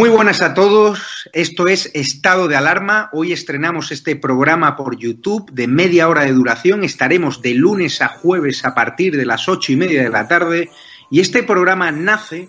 Muy buenas a todos, esto es Estado de Alarma. Hoy estrenamos este programa por YouTube de media hora de duración. Estaremos de lunes a jueves a partir de las ocho y media de la tarde. Y este programa nace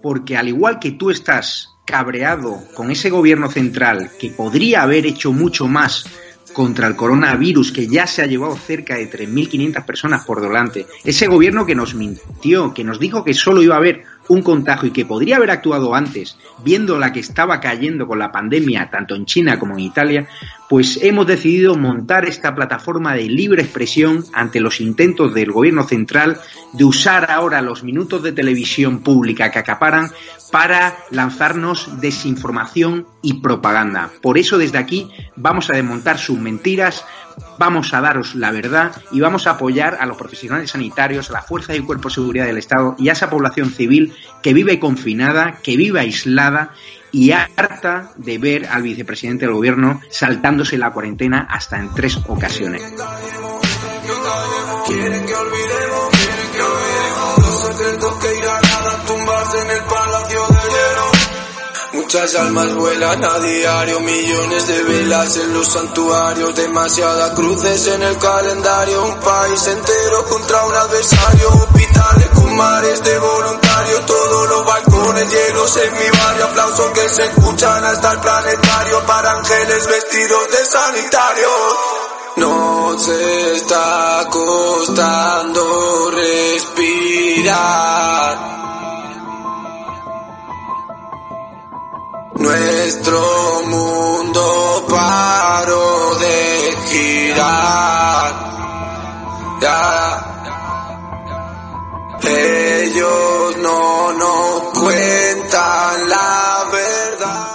porque al igual que tú estás cabreado con ese gobierno central que podría haber hecho mucho más contra el coronavirus que ya se ha llevado cerca de 3.500 personas por delante, ese gobierno que nos mintió, que nos dijo que solo iba a haber un contagio y que podría haber actuado antes, viendo la que estaba cayendo con la pandemia tanto en China como en Italia, pues hemos decidido montar esta plataforma de libre expresión ante los intentos del gobierno central de usar ahora los minutos de televisión pública que acaparan para lanzarnos desinformación y propaganda. Por eso desde aquí vamos a desmontar sus mentiras, vamos a daros la verdad y vamos a apoyar a los profesionales sanitarios, a la fuerza y cuerpo de seguridad del Estado y a esa población civil que vive confinada, que vive aislada y harta de ver al vicepresidente del gobierno saltándose la cuarentena hasta en tres ocasiones. Muchas almas vuelan a diario, millones de velas en los santuarios, demasiadas cruces en el calendario, un país entero contra un adversario, hospitales con mares de voluntarios, todos los balcones llenos en mi barrio, aplausos que se escuchan hasta el planetario para ángeles vestidos de sanitarios. Nos está costando respirar. Nuestro mundo paró de girar. Ellos no nos cuentan la verdad.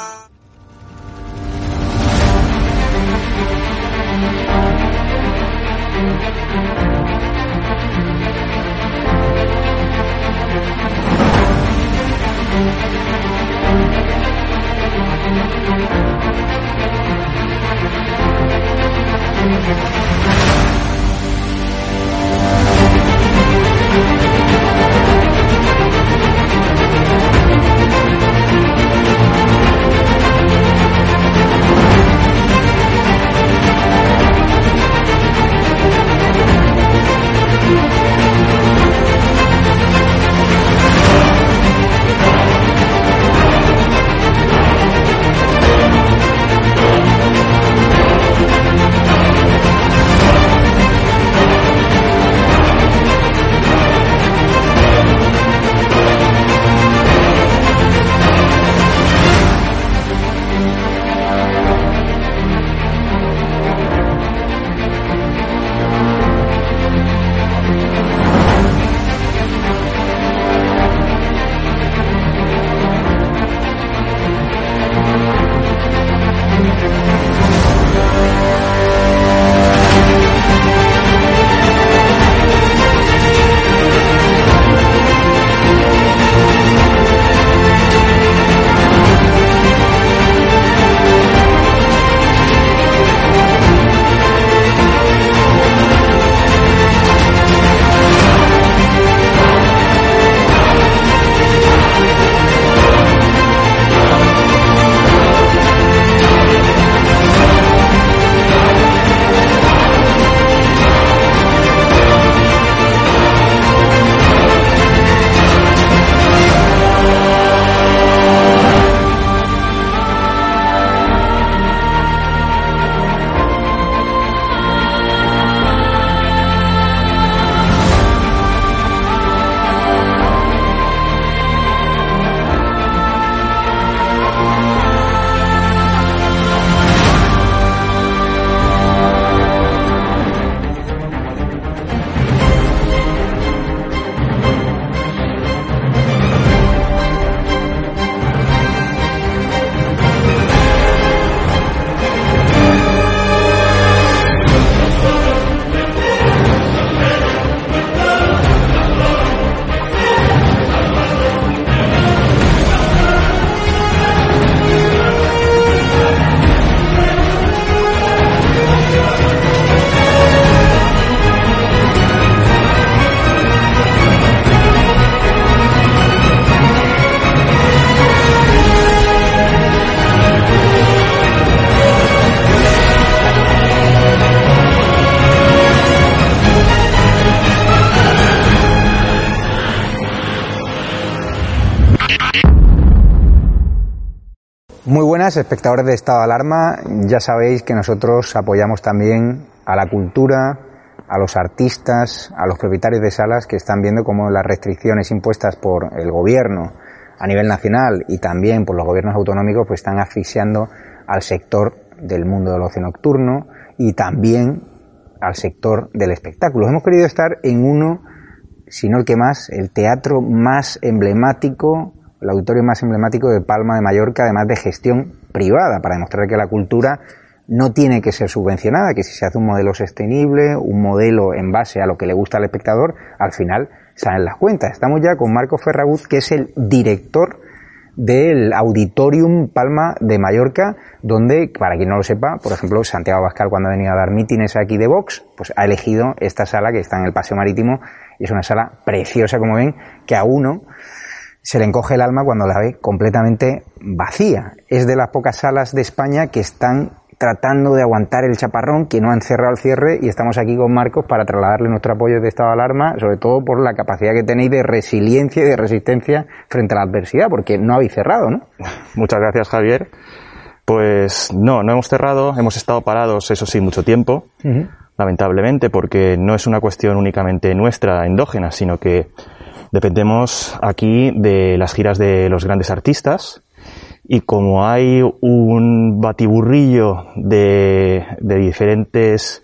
Buenas, espectadores de Estado Alarma. Ya sabéis que nosotros apoyamos también a la cultura, a los artistas, a los propietarios de salas que están viendo cómo las restricciones impuestas por el gobierno a nivel nacional y también por los gobiernos autonómicos pues están asfixiando al sector del mundo del ocio nocturno y también al sector del espectáculo. Hemos querido estar en uno, si no el que más, el teatro más emblemático el auditorio más emblemático de Palma de Mallorca, además de gestión privada, para demostrar que la cultura no tiene que ser subvencionada, que si se hace un modelo sostenible, un modelo en base a lo que le gusta al espectador, al final salen las cuentas. Estamos ya con Marco Ferragut, que es el director del Auditorium Palma de Mallorca, donde, para quien no lo sepa, por ejemplo, Santiago Abascal cuando ha venido a dar mítines aquí de Vox, pues ha elegido esta sala que está en el Paseo Marítimo y es una sala preciosa, como ven, que a uno se le encoge el alma cuando la ve completamente vacía. Es de las pocas salas de España que están tratando de aguantar el chaparrón, que no han cerrado el cierre y estamos aquí con Marcos para trasladarle nuestro apoyo de estado de alarma, sobre todo por la capacidad que tenéis de resiliencia y de resistencia frente a la adversidad, porque no habéis cerrado, ¿no? Muchas gracias, Javier. Pues no, no hemos cerrado, hemos estado parados, eso sí, mucho tiempo, lamentablemente, porque no es una cuestión únicamente nuestra, endógena, sino que Dependemos aquí de las giras de los grandes artistas y como hay un batiburrillo de, diferentes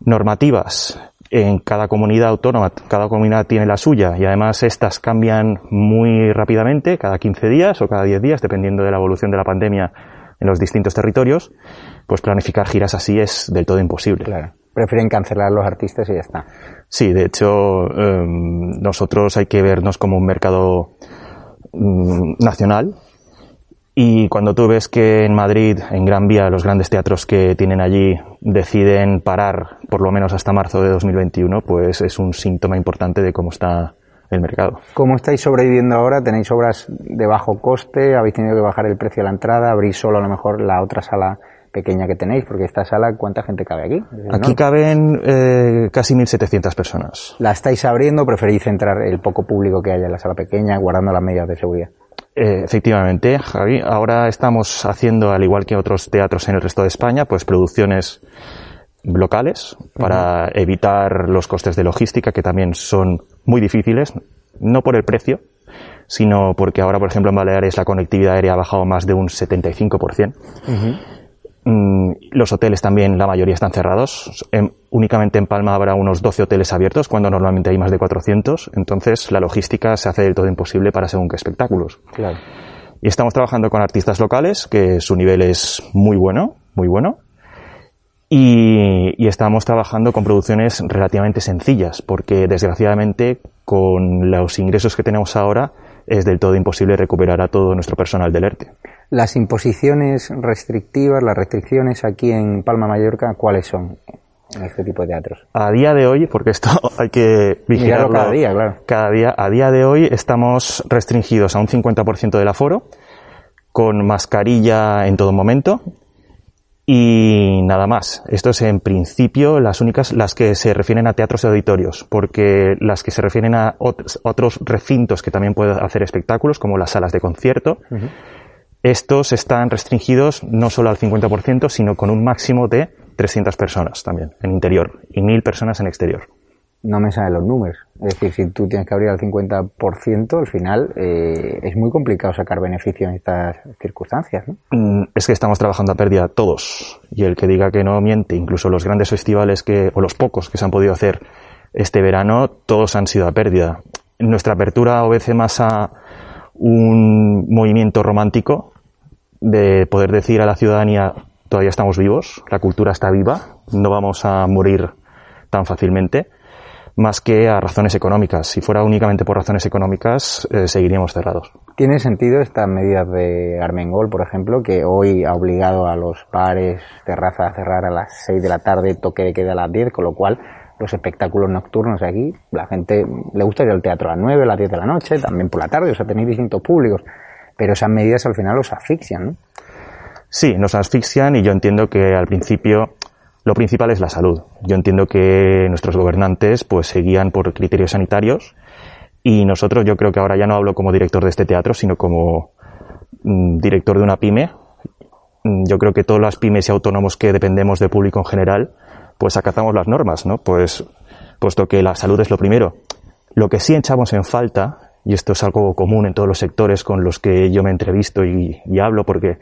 normativas en cada comunidad autónoma, cada comunidad tiene la suya y además estas cambian muy rápidamente, cada 15 días o cada 10 días, dependiendo de la evolución de la pandemia en los distintos territorios, pues planificar giras así es del todo imposible. Claro. Prefieren cancelar los artistas y ya está. Sí, de hecho, em, nosotros hay que vernos como un mercado mm, nacional. Y cuando tú ves que en Madrid, en Gran Vía, los grandes teatros que tienen allí deciden parar por lo menos hasta marzo de 2021, pues es un síntoma importante de cómo está el mercado. ¿Cómo estáis sobreviviendo ahora? ¿Tenéis obras de bajo coste? ¿Habéis tenido que bajar el precio de la entrada? ¿Abrís solo a lo mejor la otra sala pequeña que tenéis, porque esta sala, ¿cuánta gente cabe aquí? Aquí caben eh, casi 1.700 personas. ¿La estáis abriendo o preferís entrar el poco público que haya en la sala pequeña, guardando las medidas de seguridad? Eh, efectivamente, Javi. Ahora estamos haciendo, al igual que otros teatros en el resto de España, pues producciones locales para evitar los costes de logística que también son muy difíciles, no por el precio, sino porque ahora, por ejemplo, en Baleares la conectividad aérea ha bajado más de un 75%. Mm, los hoteles también, la mayoría están cerrados. únicamente en Palma habrá unos 12 hoteles abiertos, cuando normalmente hay más de 400. Entonces, la logística se hace del todo imposible para según qué espectáculos. Claro. Y estamos trabajando con artistas locales, que su nivel es muy bueno, muy bueno. Y, y, estamos trabajando con producciones relativamente sencillas, porque desgraciadamente con los ingresos que tenemos ahora es del todo imposible recuperar a todo nuestro personal del ERTE. Las imposiciones restrictivas, las restricciones aquí en Palma Mallorca, ¿cuáles son en este tipo de teatros? A día de hoy, porque esto hay que vigilarlo cada día, claro. Cada día, a día de hoy estamos restringidos a un 50% del aforo, con mascarilla en todo momento, y nada más. Esto es en principio las únicas, las que se refieren a teatros y auditorios, porque las que se refieren a otros, recintos que también pueden hacer espectáculos, como las salas de concierto, estos están restringidos no solo al 50%, sino con un máximo de 300 personas también en interior y 1000 personas en exterior. No me salen los números. Es decir, si tú tienes que abrir al 50%, al final eh, es muy complicado sacar beneficio en estas circunstancias. ¿no? Mm, es que estamos trabajando a pérdida todos. Y el que diga que no miente, incluso los grandes festivales que, o los pocos que se han podido hacer este verano, todos han sido a pérdida. Nuestra apertura obedece más a un movimiento romántico de poder decir a la ciudadanía todavía estamos vivos, la cultura está viva, no vamos a morir tan fácilmente, más que a razones económicas. Si fuera únicamente por razones económicas, eh, seguiríamos cerrados. ¿Tiene sentido estas medidas de Armengol, por ejemplo, que hoy ha obligado a los bares, terrazas a cerrar a las 6 de la tarde, toque de queda a las 10, con lo cual los espectáculos nocturnos aquí, la gente le gusta ir al teatro a las 9, a las 10 de la noche, también por la tarde, o sea, tenéis distintos públicos pero esas medidas al final los asfixian, ¿no? Sí, nos asfixian y yo entiendo que al principio lo principal es la salud. Yo entiendo que nuestros gobernantes pues seguían por criterios sanitarios y nosotros yo creo que ahora ya no hablo como director de este teatro, sino como mm, director de una pyme yo creo que todas las pymes y autónomos que dependemos del público en general, pues acatamos las normas, ¿no? Pues, puesto que la salud es lo primero. Lo que sí echamos en falta, y esto es algo común en todos los sectores con los que yo me entrevisto y, hablo, porque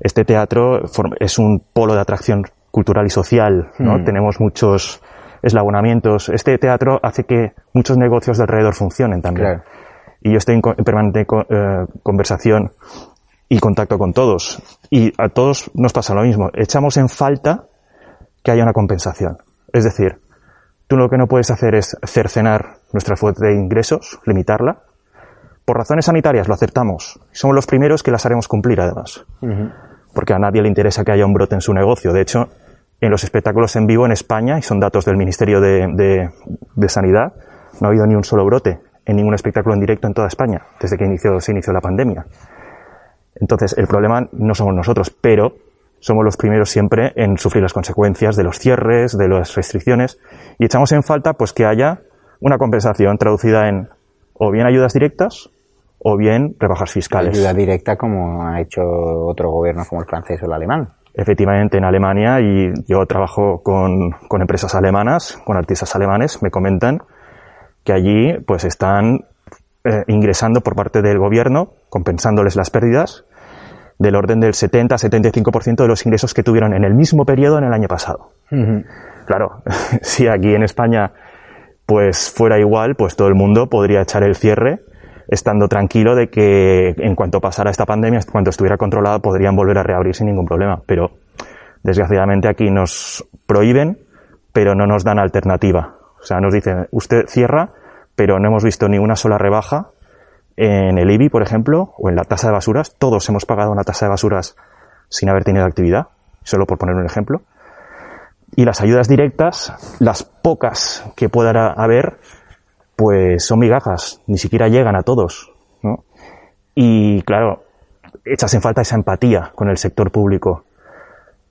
este teatro es un polo de atracción cultural y social, ¿no? Hmm. Tenemos muchos eslabonamientos. Este teatro hace que muchos negocios de alrededor funcionen también. Y yo estoy en, permanente eh, conversación y contacto con todos. Y a todos nos pasa lo mismo. Echamos en falta que haya una compensación. Es decir, tú lo que no puedes hacer es cercenar nuestra fuente de ingresos, limitarla. Por razones sanitarias lo aceptamos. Somos los primeros que las haremos cumplir, además. Porque a nadie le interesa que haya un brote en su negocio. De hecho, en los espectáculos en vivo en España, y son datos del Ministerio de, Sanidad, no ha habido ni un solo brote en ningún espectáculo en directo en toda España, desde que inició, se inició la pandemia. Entonces, el problema no somos nosotros, pero somos los primeros siempre en sufrir las consecuencias de los cierres, de las restricciones, y echamos en falta pues que haya una compensación traducida en o bien ayudas directas o bien rebajas fiscales. Ayuda directa como ha hecho otros gobiernos como el francés o el alemán. Efectivamente, en Alemania, y yo trabajo con, con empresas alemanas, con artistas alemanes, me comentan que allí pues están eh, ingresando por parte del gobierno, compensándoles las pérdidas, del orden del 70-75% de los ingresos que tuvieron en el mismo periodo en el año pasado. Claro, si aquí en España pues fuera igual, pues todo el mundo podría echar el cierre estando tranquilo de que en cuanto pasara esta pandemia, cuando estuviera controlada, podrían volver a reabrir sin ningún problema. Pero desgraciadamente aquí nos prohíben, pero no nos dan alternativa. O sea, nos dicen, usted cierra, pero no hemos visto ni una sola rebaja en el IBI, por ejemplo, o en la tasa de basuras. Todos hemos pagado una tasa de basuras sin haber tenido actividad, solo por poner un ejemplo. Y las ayudas directas, las pocas que pueda haber, pues son migajas, ni siquiera llegan a todos. ¿no? Y claro, echas en falta esa empatía con el sector público.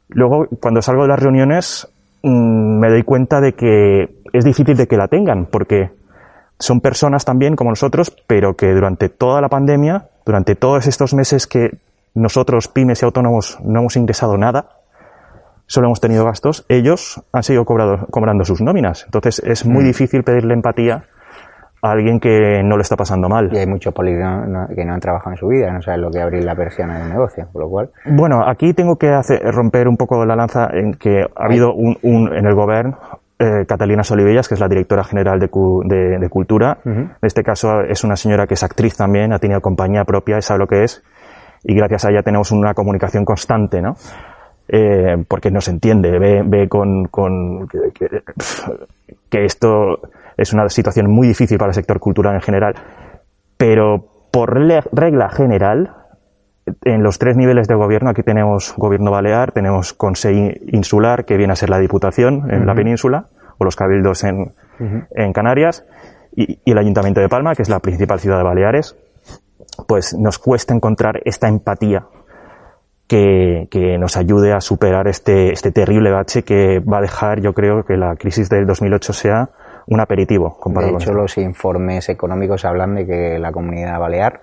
Luego, cuando salgo de las reuniones, mm, me doy cuenta de que es difícil de que la tengan, porque son personas también como nosotros, pero que durante toda la pandemia, durante todos estos meses que nosotros, pymes y autónomos, no hemos ingresado nada, solo hemos tenido gastos, ellos han seguido cobrando sus nóminas. Entonces es muy mm. difícil pedirle empatía a alguien que no le está pasando mal. Y hay muchos políticos que no han trabajado en su vida, no saben lo que abrir la persiana del negocio, por lo cual... Bueno, aquí tengo que hacer, romper un poco la lanza en que ha habido un, un en el gobierno eh, Catalina Solivellas, que es la directora general de, de, Cultura. En este caso es una señora que es actriz también, ha tenido compañía propia, sabe lo que es, y gracias a ella tenemos una comunicación constante, ¿no? Eh, porque nos entiende, ve, ve con, con que, que, esto es una situación muy difícil para el sector cultural en general, pero por regla general, en los tres niveles de gobierno, aquí tenemos gobierno balear, tenemos consejo insular, que viene a ser la diputación en la península, o los cabildos en, en Canarias, y, el ayuntamiento de Palma, que es la principal ciudad de Baleares, pues nos cuesta encontrar esta empatía que, que, nos ayude a superar este, este terrible bache que va a dejar, yo creo, que la crisis del 2008 sea un aperitivo. De hecho, los informes económicos hablan de que la comunidad balear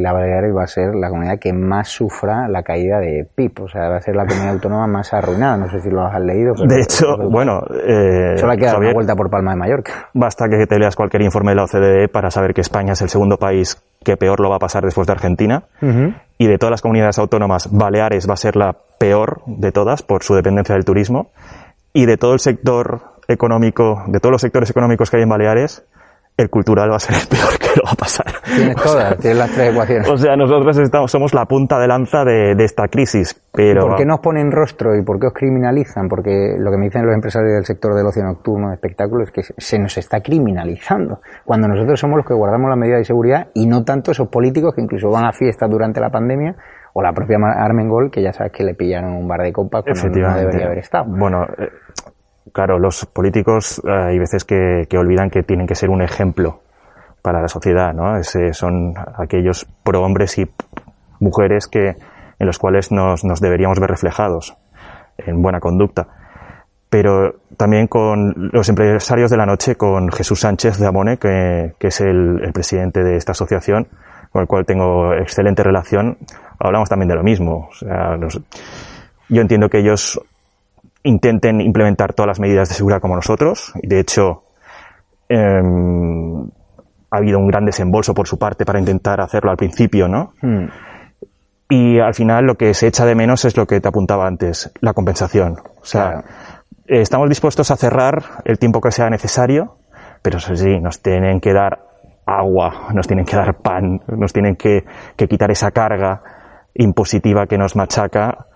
la Baleares va a ser la comunidad que más sufra la caída de PIB, o sea, va a ser la comunidad autónoma más arruinada. No sé si lo has leído. de hecho, bueno, eh, solo hay que dar una vuelta por Palma de Mallorca. Basta que te leas cualquier informe de la OCDE para saber que España es el segundo país que peor lo va a pasar después de Argentina. Y de todas las comunidades autónomas, Baleares va a ser la peor de todas por su dependencia del turismo. Y de todo el sector económico, de todos los sectores económicos que hay en Baleares, el cultural va a ser el peor que lo va a pasar. Tienes todas, tienes las tres ecuaciones. O sea, nosotros estamos, somos la punta de lanza de, esta crisis, pero... ¿Por qué nos ponen rostro y por qué os criminalizan? Porque lo que me dicen los empresarios del sector del ocio nocturno, de espectáculos, es que se nos está criminalizando, cuando nosotros somos los que guardamos las medidas de seguridad y no tanto esos políticos que incluso van a fiestas durante la pandemia o la propia Armengol, que ya sabes que le pillaron un bar de copas cuando no debería haber estado. Bueno, eh, claro, los políticos eh, hay veces que, olvidan que tienen que ser un ejemplo para la sociedad, ¿no? Ese son aquellos prohombres y mujeres que, en los cuales nos, deberíamos ver reflejados en buena conducta. Pero también con los empresarios de la noche, con Jesús Sánchez de Amone, que, es el, presidente de esta asociación, con el cual tengo excelente relación, hablamos también de lo mismo. O sea, Yo entiendo que ellos intenten implementar todas las medidas de seguridad como nosotros. De hecho, em, ha habido un gran desembolso por su parte para intentar hacerlo al principio, ¿no? Hmm. Y al final lo que se echa de menos es lo que te apuntaba antes, la compensación. O sea, Claro. eh, estamos dispuestos a cerrar el tiempo que sea necesario, pero eso sí, nos tienen que dar agua, nos tienen que dar pan, nos tienen que, que quitar esa carga impositiva que nos machaca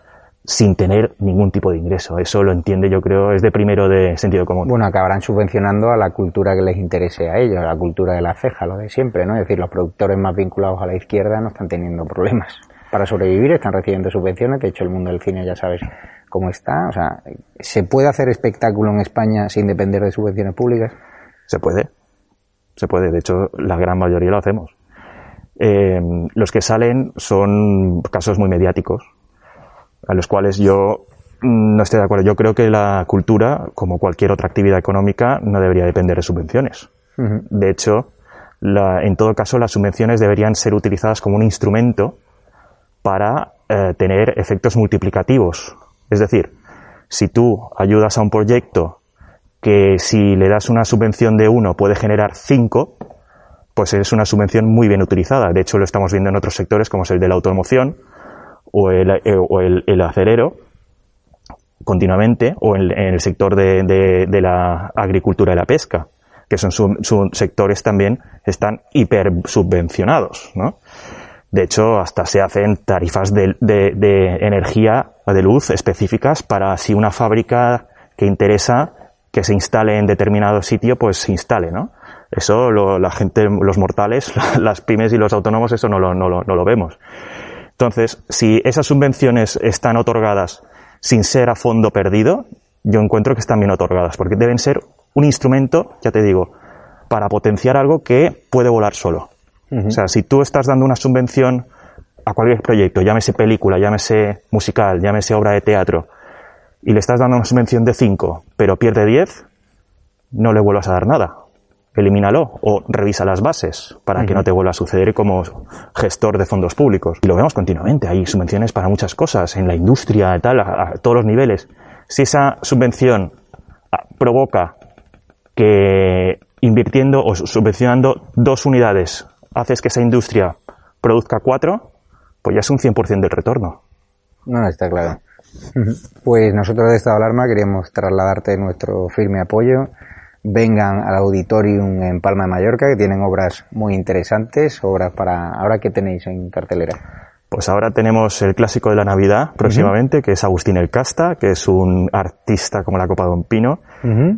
sin tener ningún tipo de ingreso. Eso lo entiende, yo creo, es de primero de sentido común. Bueno, acabarán subvencionando a la cultura que les interese a ellos, a la cultura de la ceja, lo de siempre, ¿no? Es decir, los productores más vinculados a la izquierda no están teniendo problemas. Para sobrevivir están recibiendo subvenciones, de hecho el mundo del cine ya sabes cómo está. O sea, ¿se puede hacer espectáculo en España sin depender de subvenciones públicas? Se puede. Se puede. De hecho, la gran mayoría lo hacemos. Eh, los que salen son casos muy mediáticos, a los cuales yo mm, no estoy de acuerdo. Yo creo que la cultura, como cualquier otra actividad económica, no debería depender de subvenciones. De hecho, la- en todo caso, las subvenciones deberían ser utilizadas como un instrumento para eh, tener efectos multiplicativos. Es decir, si tú ayudas a un proyecto que si le das una subvención de uno puede generar cinco, pues es una subvención muy bien utilizada. De hecho, lo estamos viendo en otros sectores como es el de la automoción o el, eh, o el, el continuamente o en, el sector de, la agricultura y la pesca, que son sectores también están hiper subvencionados, ¿no? De hecho, hasta se hacen tarifas de, de- de energía de luz específicas para si una fábrica que interesa que se instale en determinado sitio, pues se instale, ¿no? Eso lo- la gente, los mortales, las pymes y los autónomos, eso no lo, no lo- no lo vemos. Entonces, si esas subvenciones están otorgadas sin ser a fondo perdido, yo encuentro que están bien otorgadas, porque deben ser un instrumento, ya te digo, para potenciar algo que puede volar solo. O sea, si tú estás dando una subvención a cualquier proyecto, llámese película, llámese musical, llámese obra de teatro, y le estás dando una subvención de 5, pero pierde 10, no le vuelvas a dar nada. Elimínalo o revisa las bases para que no te vuelva a suceder como gestor de fondos públicos. Y lo vemos continuamente. Hay subvenciones para muchas cosas, en la industria, tal, a, a todos los niveles. Si esa subvención ah, provoca que invirtiendo o subvencionando dos unidades haces que esa industria produzca cuatro, pues ya es un 100% del retorno. No, no, está claro. Pues nosotros de Estado de Alarma queríamos trasladarte nuestro firme apoyo. Vengan al auditorium en Palma de Mallorca, que tienen obras muy interesantes, obras para... ¿Ahora qué tenéis en cartelera? Pues ahora tenemos el clásico de la Navidad próximamente, que es Agustín el Casta, que es un artista como la copa de un pino.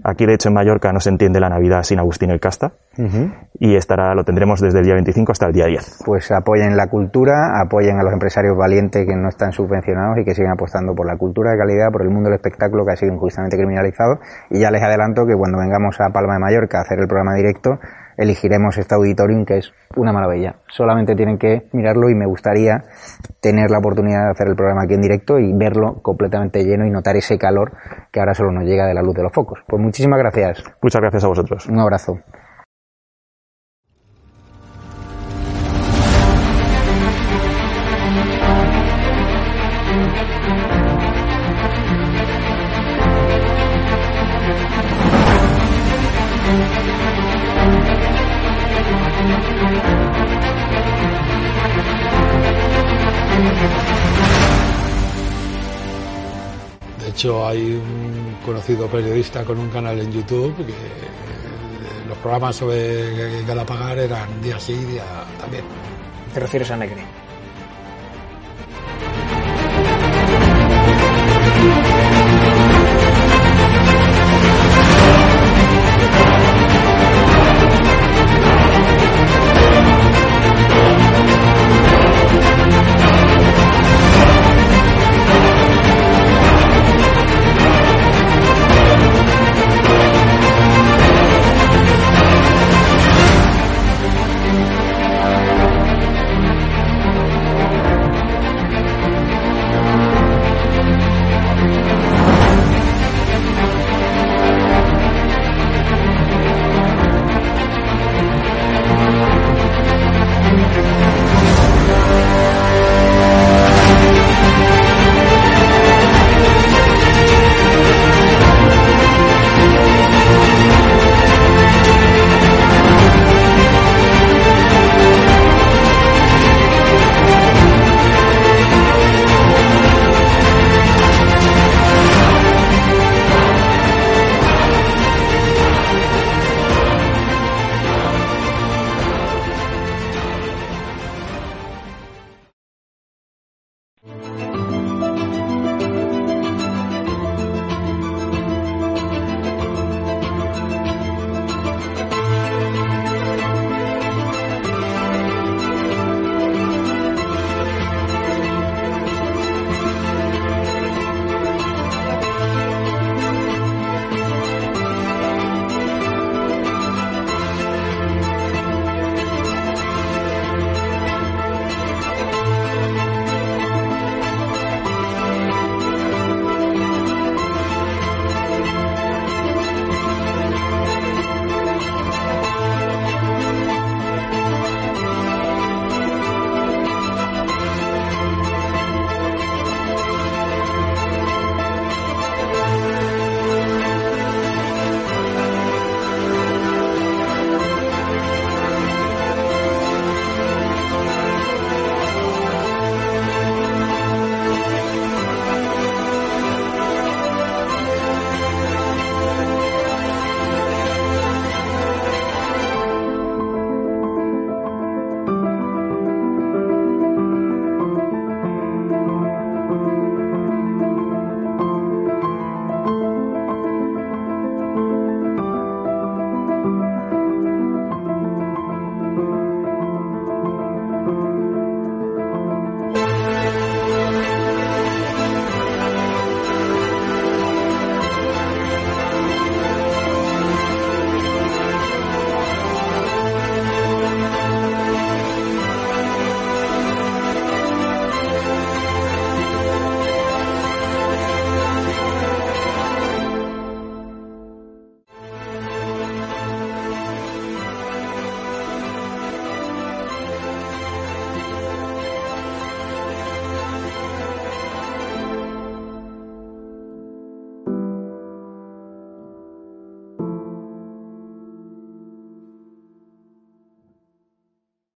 Aquí, de hecho, en Mallorca no se entiende la Navidad sin Agustín el Casta. Y estará, lo tendremos desde el día 25 hasta el día 10. Pues apoyen la cultura, apoyen a los empresarios valientes que no están subvencionados y que siguen apostando por la cultura de calidad, por el mundo del espectáculo que ha sido injustamente criminalizado. Y ya les adelanto que cuando vengamos a Palma de Mallorca a hacer el programa directo, elegiremos este auditorium que es una maravilla. Solamente tienen que mirarlo y me gustaría tener la oportunidad de hacer el programa aquí en directo y verlo completamente lleno y notar ese calor que ahora solo nos llega de la luz de los focos. Pues muchísimas gracias. Muchas gracias a vosotros. Un abrazo. Hecho, hay un conocido periodista con un canal en YouTube que eh, los programas sobre Galapagar eran día sí, día también. Te refieres a Negri.